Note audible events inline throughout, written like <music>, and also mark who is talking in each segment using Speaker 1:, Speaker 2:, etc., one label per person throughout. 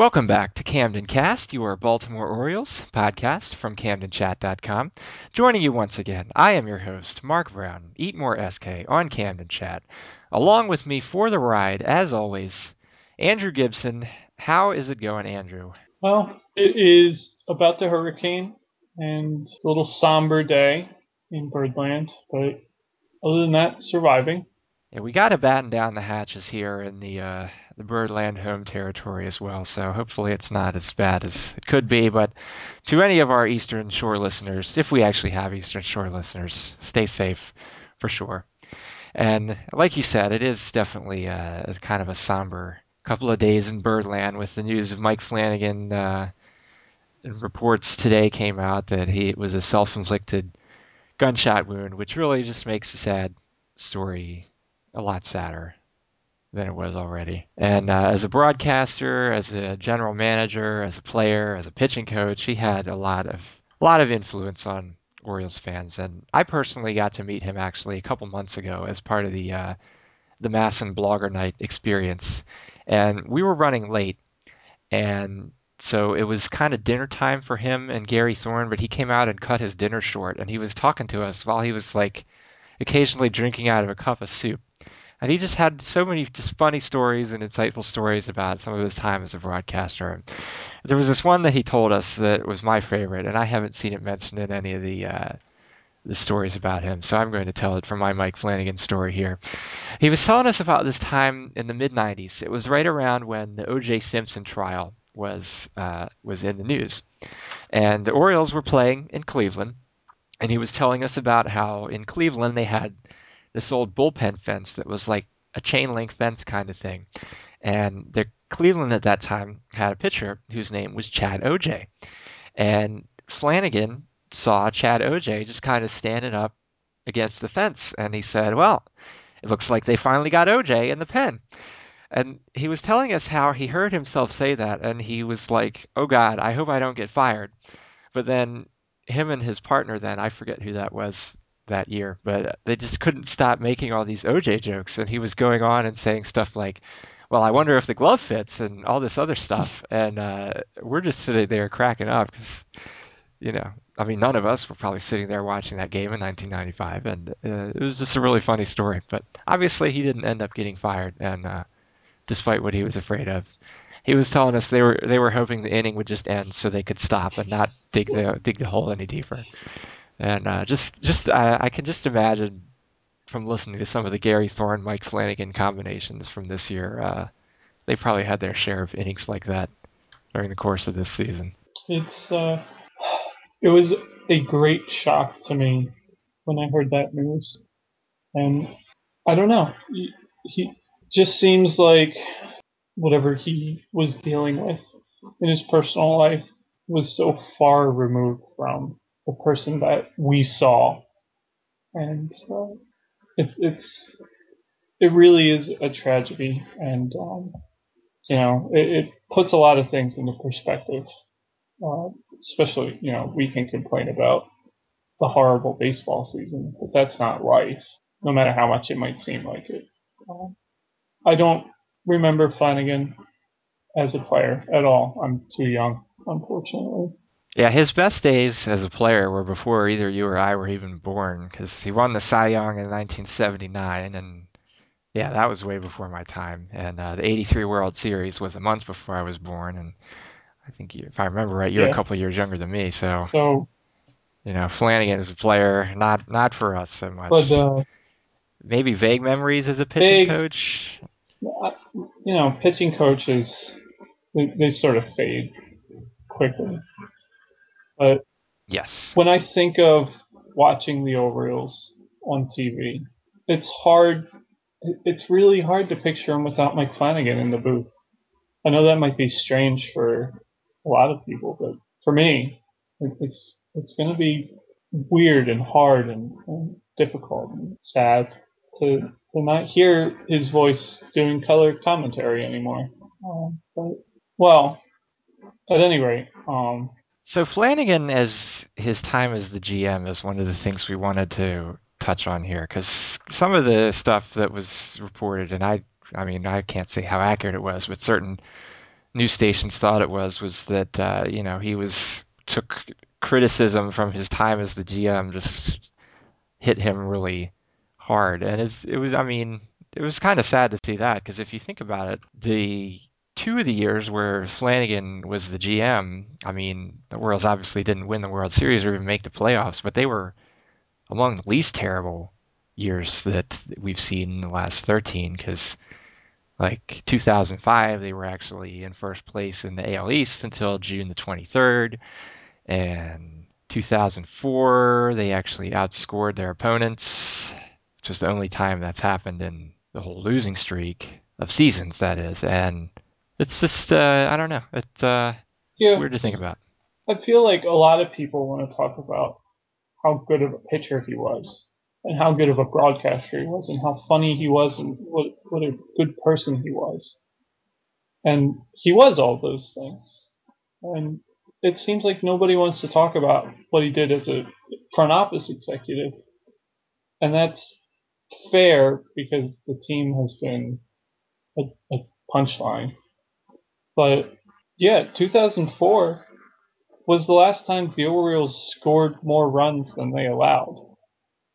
Speaker 1: Welcome back to Camden Cast, your Baltimore Orioles podcast from CamdenChat.com. Joining you once again, I am your host, Mark Brown, Eat More SK on Camden Chat. Along with me for the ride, as always, Andrew Gibson. How is it going, Andrew?
Speaker 2: Well, it is about the hurricane, and a little somber day in Birdland, but other than that, surviving.
Speaker 1: Yeah, we got to batten down the hatches here in the uh, the Birdland home territory as well. So hopefully it's not as bad as it could be. But to any of our Eastern Shore listeners, if we actually have Eastern Shore listeners, stay safe for sure. And like you said, it is definitely uh, a, kind of a somber couple of days in Birdland with the news of Mike Flanagan. Uh, reports today came out that he it was a self-inflicted gunshot wound, which really just makes a sad story a lot sadder than it was already. And uh, as a broadcaster, as a general manager, as a player, as a pitching coach, he had a lot of a lot of influence on Orioles fans. And I personally got to meet him actually a couple months ago as part of the uh, the MASN Blogger Night experience. And we were running late, and so it was kind of dinner time for him and Gary Thorne. But he came out and cut his dinner short, and he was talking to us while he was like occasionally drinking out of a cup of soup and he just had so many just funny stories and insightful stories about some of his time as a broadcaster. There was this one that he told us that was my favorite, and I haven't seen it mentioned in any of the uh, the stories about him, so I'm going to tell it from my Mike Flanagan story here. He was telling us about this time in the mid '90s. It was right around when the O.J. Simpson trial was uh, was in the news, and the Orioles were playing in Cleveland, and he was telling us about how in Cleveland they had this old bullpen fence that was like a chain link fence kind of thing. And the Cleveland at that time had a pitcher whose name was Chad Ogea. And Flanagan saw Chad Ogea just kind of standing up against the fence and he said, Well, it looks like they finally got OJ in the pen. And he was telling us how he heard himself say that and he was like, Oh God, I hope I don't get fired. But then him and his partner then, I forget who that was, that year, but they just couldn't stop making all these OJ jokes, and he was going on and saying stuff like, "Well, I wonder if the glove fits," and all this other stuff, and uh, we're just sitting there cracking up because, you know, I mean, none of us were probably sitting there watching that game in 1995, and uh, it was just a really funny story. But obviously, he didn't end up getting fired, and uh, despite what he was afraid of. He was telling us they were they were hoping the inning would just end so they could stop and not dig the dig the hole any deeper. And uh, just just I, I can just imagine from listening to some of the Gary Thorne Mike Flanagan combinations from this year, uh, they probably had their share of innings like that during the course of this season.
Speaker 2: It's uh, it was a great shock to me when I heard that news, and I don't know, he, he just seems like whatever he was dealing with in his personal life was so far removed from the person that we saw, and uh, it, it's it really is a tragedy, and um, you know it, it, puts a lot of things into perspective. Uh, especially, you know, we can complain about the horrible baseball season, but that's not life, no matter how much it might seem like it. Um, I don't remember Flanagan as a player at all. I'm too young, unfortunately.
Speaker 1: Yeah, his best days as a player were before either you or I were even born, because he won the Cy Young in 1979, and yeah, that was way before my time. And uh, the '83 World Series was a month before I was born, and I think you, if I remember right, you're yeah. a couple of years younger than me, so.
Speaker 2: So.
Speaker 1: You know, Flanagan as a player, not not for us so much.
Speaker 2: But uh,
Speaker 1: maybe vague memories as a pitching vague, coach.
Speaker 2: You know, pitching coaches they, they sort of fade quickly. But
Speaker 1: yes,
Speaker 2: when I think of watching the Orioles on TV, it's hard. It's really hard to picture him without Mike Flanagan in the booth. I know that might be strange for a lot of people, but for me, it's it's going to be weird and hard and, and difficult and sad to to not hear his voice doing color commentary anymore. Um, but, well, at any rate, um,
Speaker 1: so Flanagan, as his time as the GM, is one of the things we wanted to touch on here because some of the stuff that was reported, and I, I mean, I can't say how accurate it was, but certain news stations thought it was was that uh, you know he was took criticism from his time as the GM just hit him really hard, and it's, it was I mean it was kind of sad to see that because if you think about it, the two of the years where Flanagan was the GM, I mean the Orioles obviously didn't win the World Series or even make the playoffs, but they were among the least terrible years that we've seen in the last 13 because like 2005 they were actually in first place in the AL East until June the 23rd and 2004 they actually outscored their opponents which is the only time that's happened in the whole losing streak of seasons that is and it's just uh, I don't know it, uh, it's
Speaker 2: Yeah.
Speaker 1: weird to think about
Speaker 2: I feel like a lot of people want to talk about how good of a pitcher he was, and how good of a broadcaster he was, and how funny he was, and what what a good person he was. And he was all those things. And it seems like nobody wants to talk about what he did as a front office executive. And that's fair because the team has been a, a punchline. But yeah, 2004 was the last time the Orioles scored more runs than they allowed.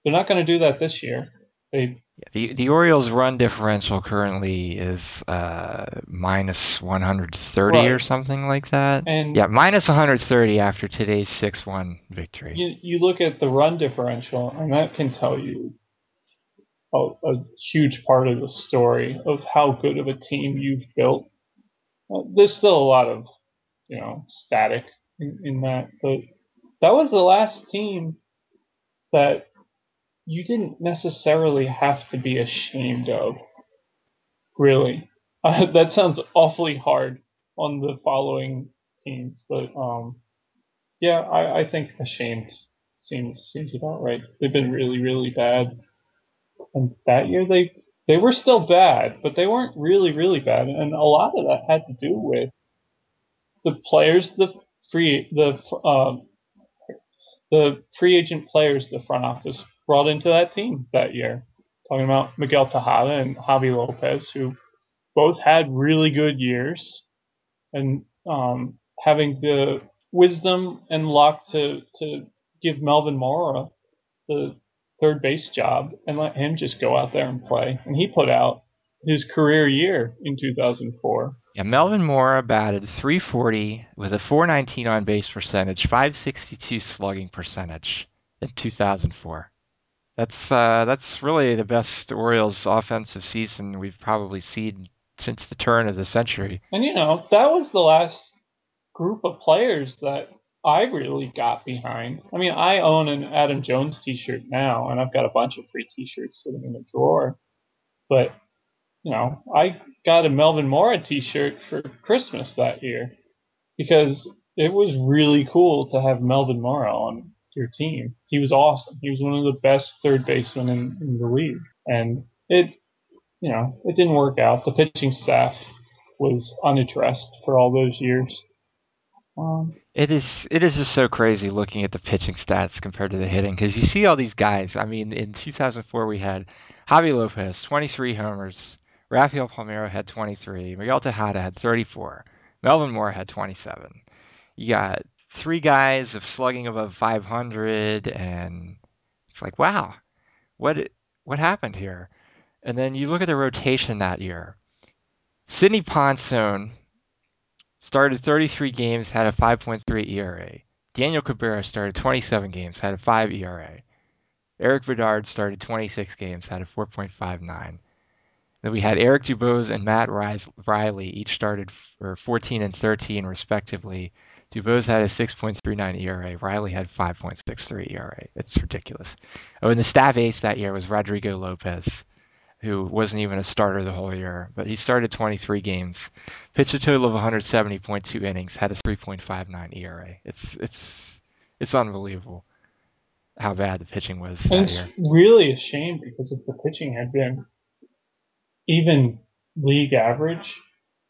Speaker 2: They're not going to do that this year. They
Speaker 1: Yeah, the the Orioles' run differential currently is uh, minus 130 or something like that.
Speaker 2: and
Speaker 1: Yeah, minus 130 after today's 6-1 victory.
Speaker 2: you you look at the run differential, and that can tell you a, a huge part of the story of how good of a team you've built. There's still a lot of you know static in, in that, but that was the last team that you didn't necessarily have to be ashamed of. Really, uh, <laughs> that sounds awfully hard on the following teams, but um, yeah, I, I think ashamed seems seems about right. They've been really really bad, and that year they they were still bad, but they weren't really really bad, and a lot of that had to do with the players, the free the um, the free agent players the front office brought into that team that year. Talking about Miguel Tejada and Javi Lopez, who both had really good years, and um, having the wisdom and luck to to give Melvin Mora the third base job and let him just go out there and play. And he put out his career year in 2004.
Speaker 1: Yeah, Melvin Mora batted 340 with a 419 on base percentage, 562 slugging percentage in 2004. That's uh, that's really the best Orioles offensive season we've probably seen since the turn of the century.
Speaker 2: And you know, that was the last group of players that I really got behind. I mean, I own an Adam Jones t-shirt now, and I've got a bunch of free t-shirts sitting in the drawer. But, you know, I got a Melvin Mora t-shirt for Christmas that year because it was really cool to have Melvin Mora on your team. He was awesome. He was one of the best third basemen in, in the league. And it, you know, it didn't work out. The pitching staff was unaddressed for all those years. Um,
Speaker 1: It is it is just so crazy looking at the pitching stats compared to the hitting because you see all these guys. I mean, in 2004 we had Javi Lopez 23 homers, Rafael Palmeiro had 23, Miguel Tejada had 34, Melvin Mora had 27. You got three guys of slugging above 500, and it's like wow, what what happened here? And then you look at the rotation that year. Sidney Ponson started 33 games, had a 5.3 ERA. Daniel Cabrera started 27 games, had a 5 ERA. Erik Bedard started 26 games, had a 4.59. Then we had Eric Dubose and Matt Riley, each started for 14 and 13 respectively. Dubose had a 6.39 ERA. Riley had 5.63 ERA. It's ridiculous. Oh, and the staff ace that year was Rodrigo Lopez, who wasn't even a starter the whole year, but he started 23 games, pitched a total of 170.2 innings, had a 3.59 ERA. It's it's it's unbelievable how bad the pitching was that
Speaker 2: and
Speaker 1: year.
Speaker 2: it's really a shame because if the pitching had been even league average,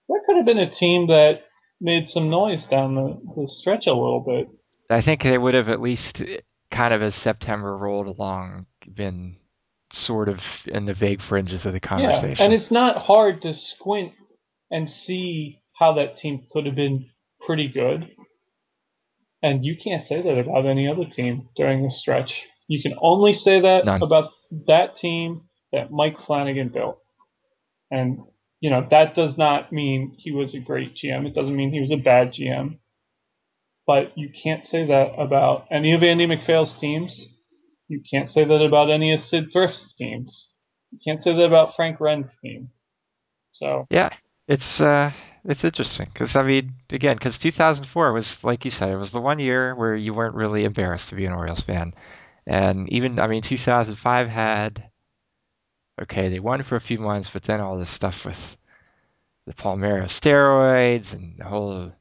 Speaker 2: that could have been a team that made some noise down the, the stretch a little bit.
Speaker 1: I think they would have at least, kind of as September rolled along, been sort of in the vague fringes of the
Speaker 2: Yeah,
Speaker 1: conversation.
Speaker 2: and it's not hard to squint and see how that team could have been pretty good. And you can't say that about any other team during the stretch. You can only say that
Speaker 1: None.
Speaker 2: about that team that Mike Flanagan built. And, you know, that does not mean he was a great GM. It doesn't mean he was a bad GM. But you can't say that about any of Andy MacPhail's teams. You can't say that about any of Sid Thrift's teams. You can't say that about Frank Wren's team. So
Speaker 1: Yeah, it's uh, it's interesting because I mean, again, because 2004 was like you said, it was the one year where you weren't really embarrassed to be an Orioles fan, and even I mean, 2005 had okay, they won for a few months, but then all this stuff with the Palmeiro steroids and the whole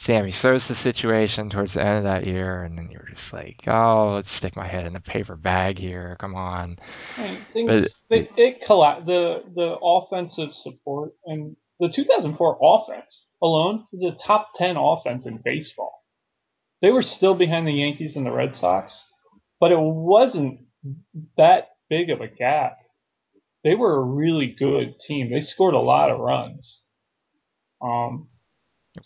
Speaker 1: Sammy Sosa situation towards the end of that year, and then you were just like, oh, let's stick my head in a paper bag here. Come on.
Speaker 2: Things,
Speaker 1: But-
Speaker 2: they, it colla- the the offensive support and the 2004 offense alone is a top 10 offense in baseball. They were still behind the Yankees and the Red Sox, but it wasn't that big of a gap. They were a really good team. They scored a lot of runs. Um,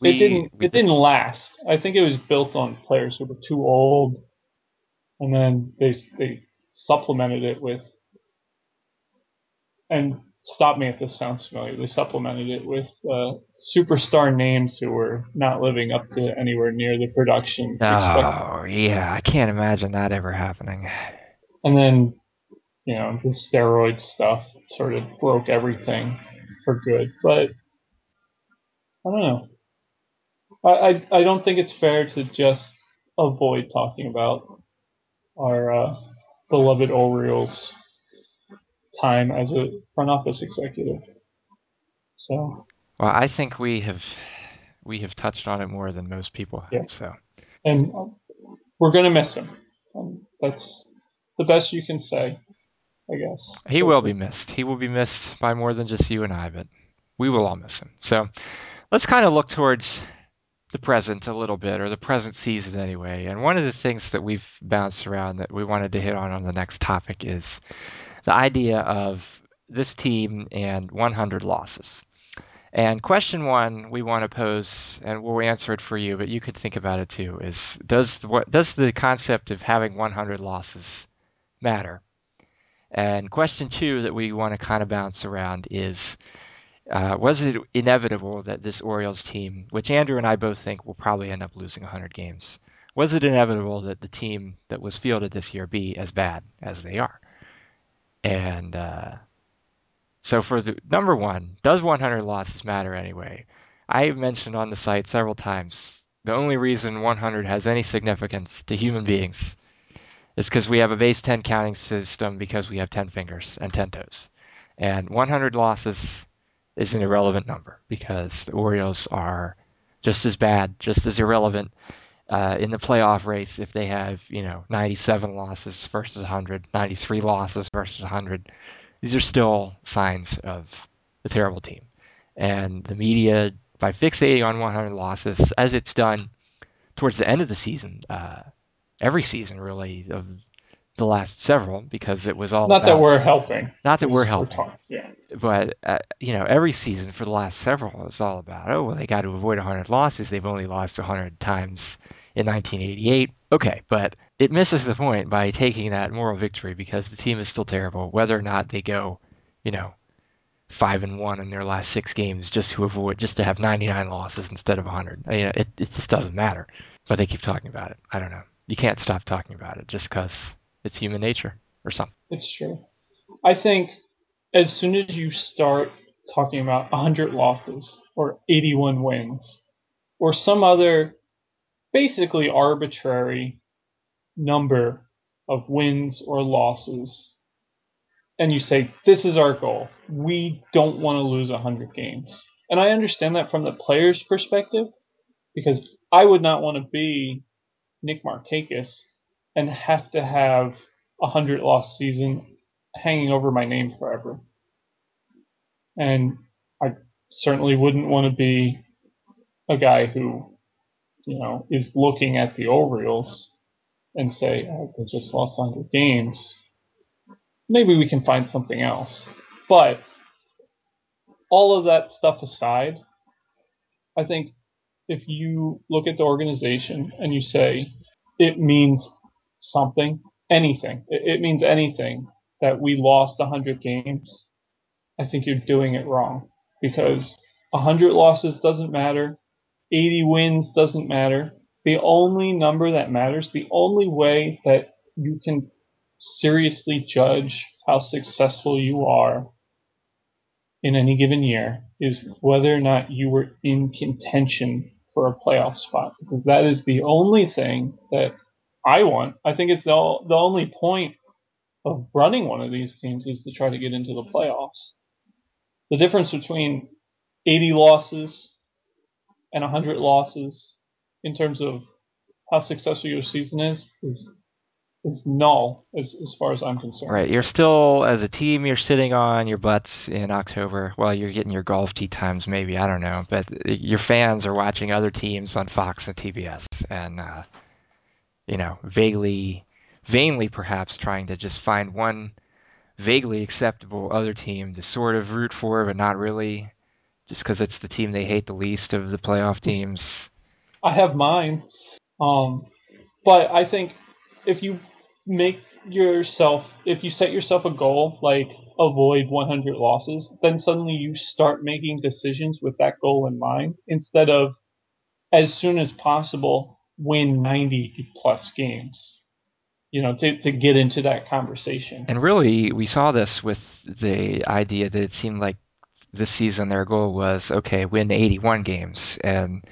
Speaker 1: We,
Speaker 2: it didn't. It didn't last. I think it was built on players who were too old, and then they they supplemented it with. And stop me if this sounds familiar. They supplemented it with uh, superstar names who were not living up to anywhere near the production. expected.
Speaker 1: Oh, yeah, I can't imagine that ever happening.
Speaker 2: And then, you know, the steroid stuff sort of broke everything for good. But I don't know. I, I, I don't think it's fair to just avoid talking about our uh, beloved Orioles time as a front office executive. So,
Speaker 1: Well, I think we have we have touched on it more than most people have.
Speaker 2: Yeah.
Speaker 1: So
Speaker 2: and um, we're gonna miss him. And that's the best you can say, I guess.
Speaker 1: he will be missed. He will be missed by more than just you and I, but we will all miss him. So let's kind of look towards the present a little bit, or the present season anyway. And one of the things that we've bounced around that we wanted to hit on on the next topic is the idea of this team and 100 losses. And question one we want to pose, and we'll answer it for you, but you could think about it too, is does what does the concept of having 100 losses matter? And question two that we want to kind of bounce around is uh, was it inevitable that this Orioles team, which Andrew and I both think will probably end up losing 100 games, was it inevitable that the team that was fielded this year be as bad as they are? And uh, so for the number one, does 100 losses matter anyway? I have mentioned on the site several times the only reason 100 has any significance to human beings is because we have a base 10 counting system because we have 10 fingers and 10 toes. And 100 losses is an irrelevant number because the Orioles are just as bad, just as irrelevant uh, in the playoff race if they have, you know, 97 losses versus 100, 93 losses versus 100. These are still signs of a terrible team. And the media, by fixating on 100 losses, as it's done towards the end of the season, uh, every season really of the last several, because it was all
Speaker 2: Not that we're helping.
Speaker 1: not that we're
Speaker 2: We're
Speaker 1: helping.
Speaker 2: Yeah.
Speaker 1: but uh, you know, every season for the last several is all about oh well, they got to avoid 100 losses. They've only lost 100 times in 1988. Okay, but it misses the point by taking that moral victory because the team is still terrible, whether or not they go, you know, five and one in their last six games just to avoid just to have 99 losses instead of 100. You know, it it just doesn't matter. But they keep talking about it. I don't know. You can't stop talking about it just because it's human nature or something.
Speaker 2: It's true. I think as soon as you start talking about 100 losses or 81 wins or some other basically arbitrary number of wins or losses, and you say, This is our goal, we don't want to lose 100 games. And I understand that from the player's perspective because I would not want to be Nick Markakis and have to have a hundred loss season hanging over my name forever. And I certainly wouldn't want to be a guy who, you know, is looking at the Orioles and say, oh, they just lost 100 games. Maybe we can find something else. But all of that stuff aside, I think if you look at the organization and you say it means something, anything, it, it means anything that we lost 100 games, I think you're doing it wrong. Because 100 losses doesn't matter, 80 wins doesn't matter. The only number that matters, the only way that you can seriously judge how successful you are in any given year is whether or not you were in contention for a playoff spot. Because that is the only thing that I want. I think it's the, the only point of running one of these teams is to try to get into the playoffs. The difference between 80 losses and 100 losses in terms of how successful your season is is is null as, as far as I'm concerned.
Speaker 1: Right. You're still, as a team, you're sitting on your butts in October. Well, you're getting your golf tee times, maybe. I don't know. But your fans are watching other teams on Fox and TBS and, uh, you know, vaguely, vainly perhaps trying to just find one vaguely acceptable other team to sort of root for, but not really, just because it's the team they hate the least of the playoff teams.
Speaker 2: I have mine. Um, but I think if you make yourself if you set yourself a goal like avoid 100 losses then suddenly you start making decisions with that goal in mind instead of as soon as possible win 90 plus games you know to, to get into that conversation
Speaker 1: and really we saw this with the idea that it seemed like this season their goal was okay win 81 games and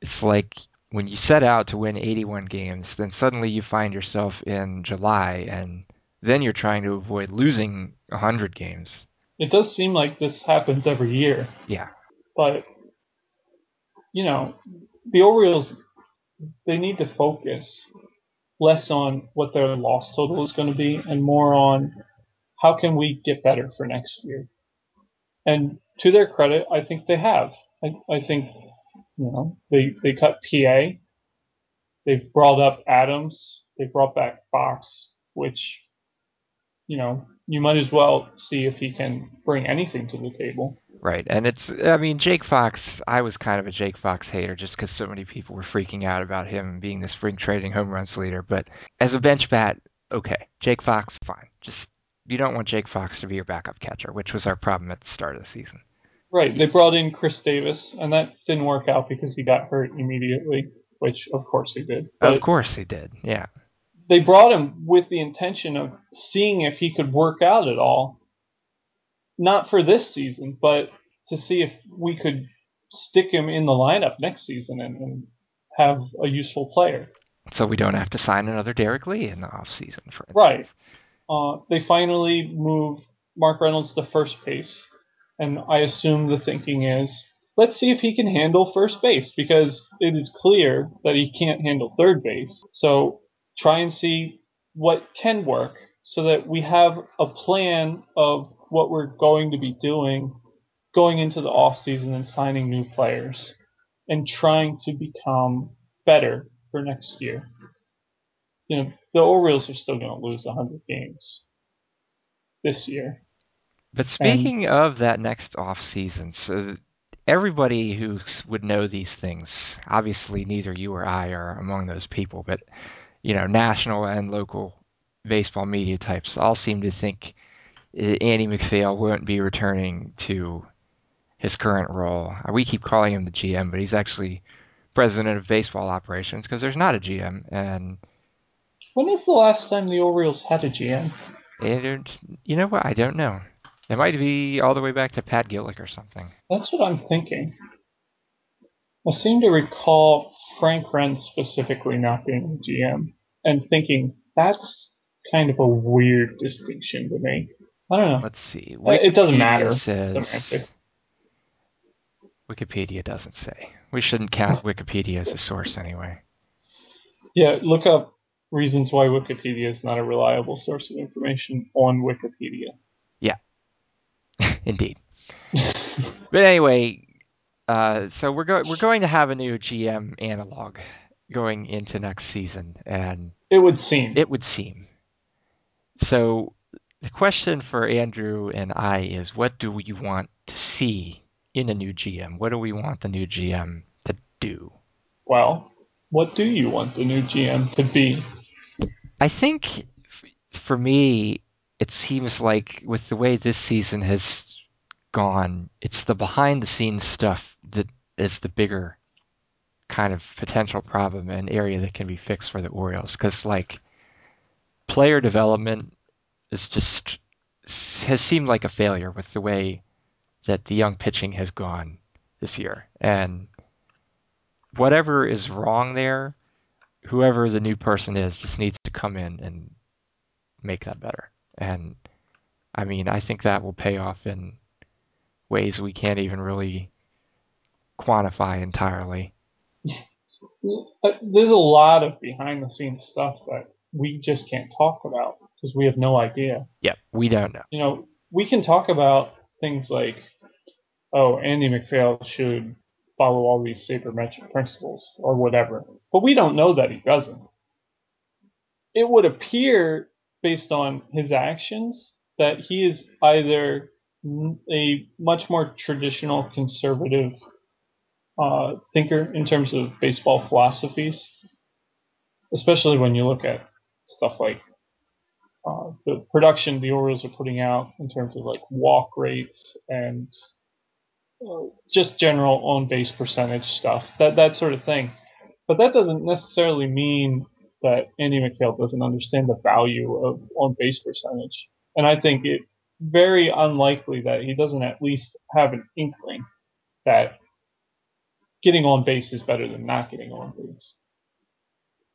Speaker 1: it's like when you set out to win 81 games, then suddenly you find yourself in July, and then you're trying to avoid losing 100 games.
Speaker 2: It does seem like this happens every year.
Speaker 1: Yeah.
Speaker 2: But, you know, the Orioles, they need to focus less on what their loss total is going to be and more on how can we get better for next year. And to their credit, I think they have. I, I think you know, they they cut Pie. They've brought up Adams. They brought back Fox, which, you know, you might as well see if he can bring anything to the table.
Speaker 1: Right, and it's I mean Jake Fox. I was kind of a Jake Fox hater just because so many people were freaking out about him being the spring trading home runs leader. But as a bench bat, okay, Jake Fox, fine. Just you don't want Jake Fox to be your backup catcher, which was our problem at the start of the season.
Speaker 2: Right. They brought in Chris Davis, and that didn't work out because he got hurt immediately, which of course he did.
Speaker 1: But of course he did. Yeah.
Speaker 2: They brought him with the intention of seeing if he could work out at all. Not for this season, but to see if we could stick him in the lineup next season and, and have a useful player.
Speaker 1: So we don't have to sign another Derrek Lee in the off season, for instance.
Speaker 2: Right. Uh, they finally moved Mark Reynolds to first base and I assume the thinking is let's see if he can handle first base because it is clear that he can't handle third base. So try and see what can work so that we have a plan of what we're going to be doing going into the off season and signing new players and trying to become better for next year. You know, the Orioles are still going to lose 100 games this year.
Speaker 1: But speaking and, of that next off season, so everybody who would know these things, obviously neither you or I are among those people, but you know, national and local baseball media types all seem to think uh, Andy MacPhail won't be returning to his current role. Uh, we keep calling him the GM, but he's actually president of baseball operations because there's not a GM. And
Speaker 2: when was the last time the Orioles had a GM?
Speaker 1: It, you know what? I don't know. It might be all the way back to Pat Gillick or something.
Speaker 2: That's what I'm thinking. I seem to recall Frank Wren specifically not being a GM and thinking that's kind of a weird distinction to make. I don't know.
Speaker 1: Let's see.
Speaker 2: Wikipedia it doesn't matter.
Speaker 1: Says, Wikipedia doesn't say. We shouldn't count Wikipedia as a source anyway.
Speaker 2: Yeah, look up reasons why Wikipedia is not a reliable source of information on Wikipedia.
Speaker 1: Yeah, <laughs> indeed. but anyway, uh, so we're going we're going to have a new GM analog going into next season, and
Speaker 2: it would seem
Speaker 1: it would seem. So the question for Andrew and I is, what do we want to see in a new GM? What do we want the new GM to do?
Speaker 2: Well, what do you want the new GM to be?
Speaker 1: I think for me, it seems like with the way this season has gone, it's the behind the scenes stuff that is the bigger kind of potential problem and area that can be fixed for the Orioles. Because like player development is just has seemed like a failure with the way that the young pitching has gone this year. And whatever is wrong there, whoever the new person is just needs to come in and make that better. And I mean, I think that will pay off in ways we can't even really quantify entirely.
Speaker 2: There's a lot of behind the scenes stuff that we just can't talk about because we have no idea.
Speaker 1: Yeah, we don't know.
Speaker 2: You know, we can talk about things like, oh, Andy MacPhail should follow all these sabermetric principles or whatever, but we don't know that he doesn't. It would appear, based on his actions, that he is either a much more traditional conservative uh, thinker in terms of baseball philosophies, especially when you look at stuff like uh, the production the Orioles are putting out in terms of like walk rates and uh, just general on base percentage stuff, that that sort of thing. But that doesn't necessarily mean that Andy MacPhail doesn't understand the value of on base percentage. And I think it very unlikely that he doesn't at least have an inkling that getting on base is better than not getting on base.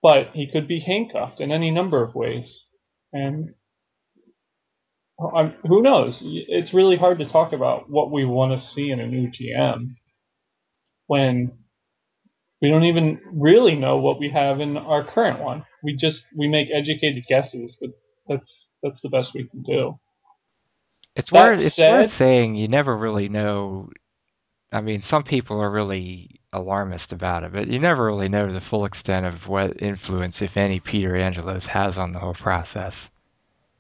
Speaker 2: But he could be handcuffed in any number of ways. And um, who knows? It's really hard to talk about what we want to see in a new GM when we don't even really know what we have in our current one. We just we make educated guesses, but that's that's the best we can do.
Speaker 1: It's worth it's said, worth saying you never really know. I mean, some people are really alarmist about it, but you never really know the full extent of what influence, if any, Peter Angelos has on the whole process.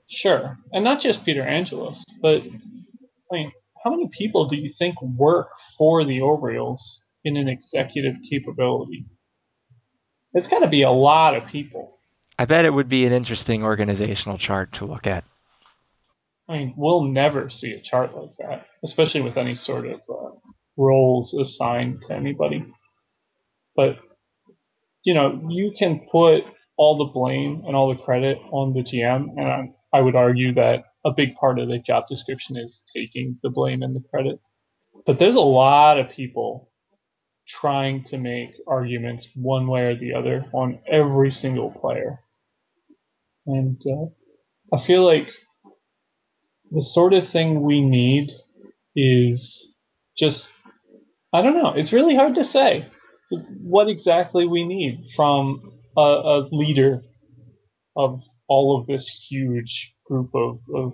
Speaker 2: Sure, and not just Peter Angelos, but I mean, how many people do you think work for the Orioles in an executive capability? It's got to be a lot of people.
Speaker 1: I bet it would be an interesting organizational chart to look at.
Speaker 2: I mean, we'll never see a chart like that, especially with any sort of uh, roles assigned to anybody. But, you know, you can put all the blame and all the credit on the GM, and I, I would argue that a big part of the job description is taking the blame and the credit. But there's a lot of people trying to make arguments one way or the other on every single player. And uh, I feel like the sort of thing we need is just I don't know. It's really hard to say what exactly we need from a, a leader of all of this huge group of, of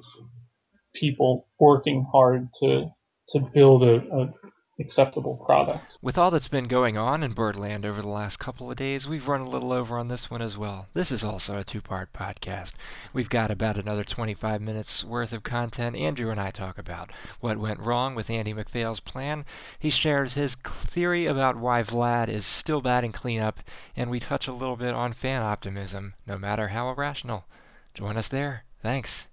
Speaker 2: people working hard to to build a, a acceptable product.
Speaker 1: With all that's been going on in Birdland over the last couple of days, we've run a little over on this one as well. This is also a two part podcast. We've got about another 25 minutes worth of content. Andrew and I talk about what went wrong with Andy MacPhail's plan. He shares his theory about why Vlad is still batting cleanup, and we touch a little bit on fan optimism, no matter how irrational. Join us there. Thanks.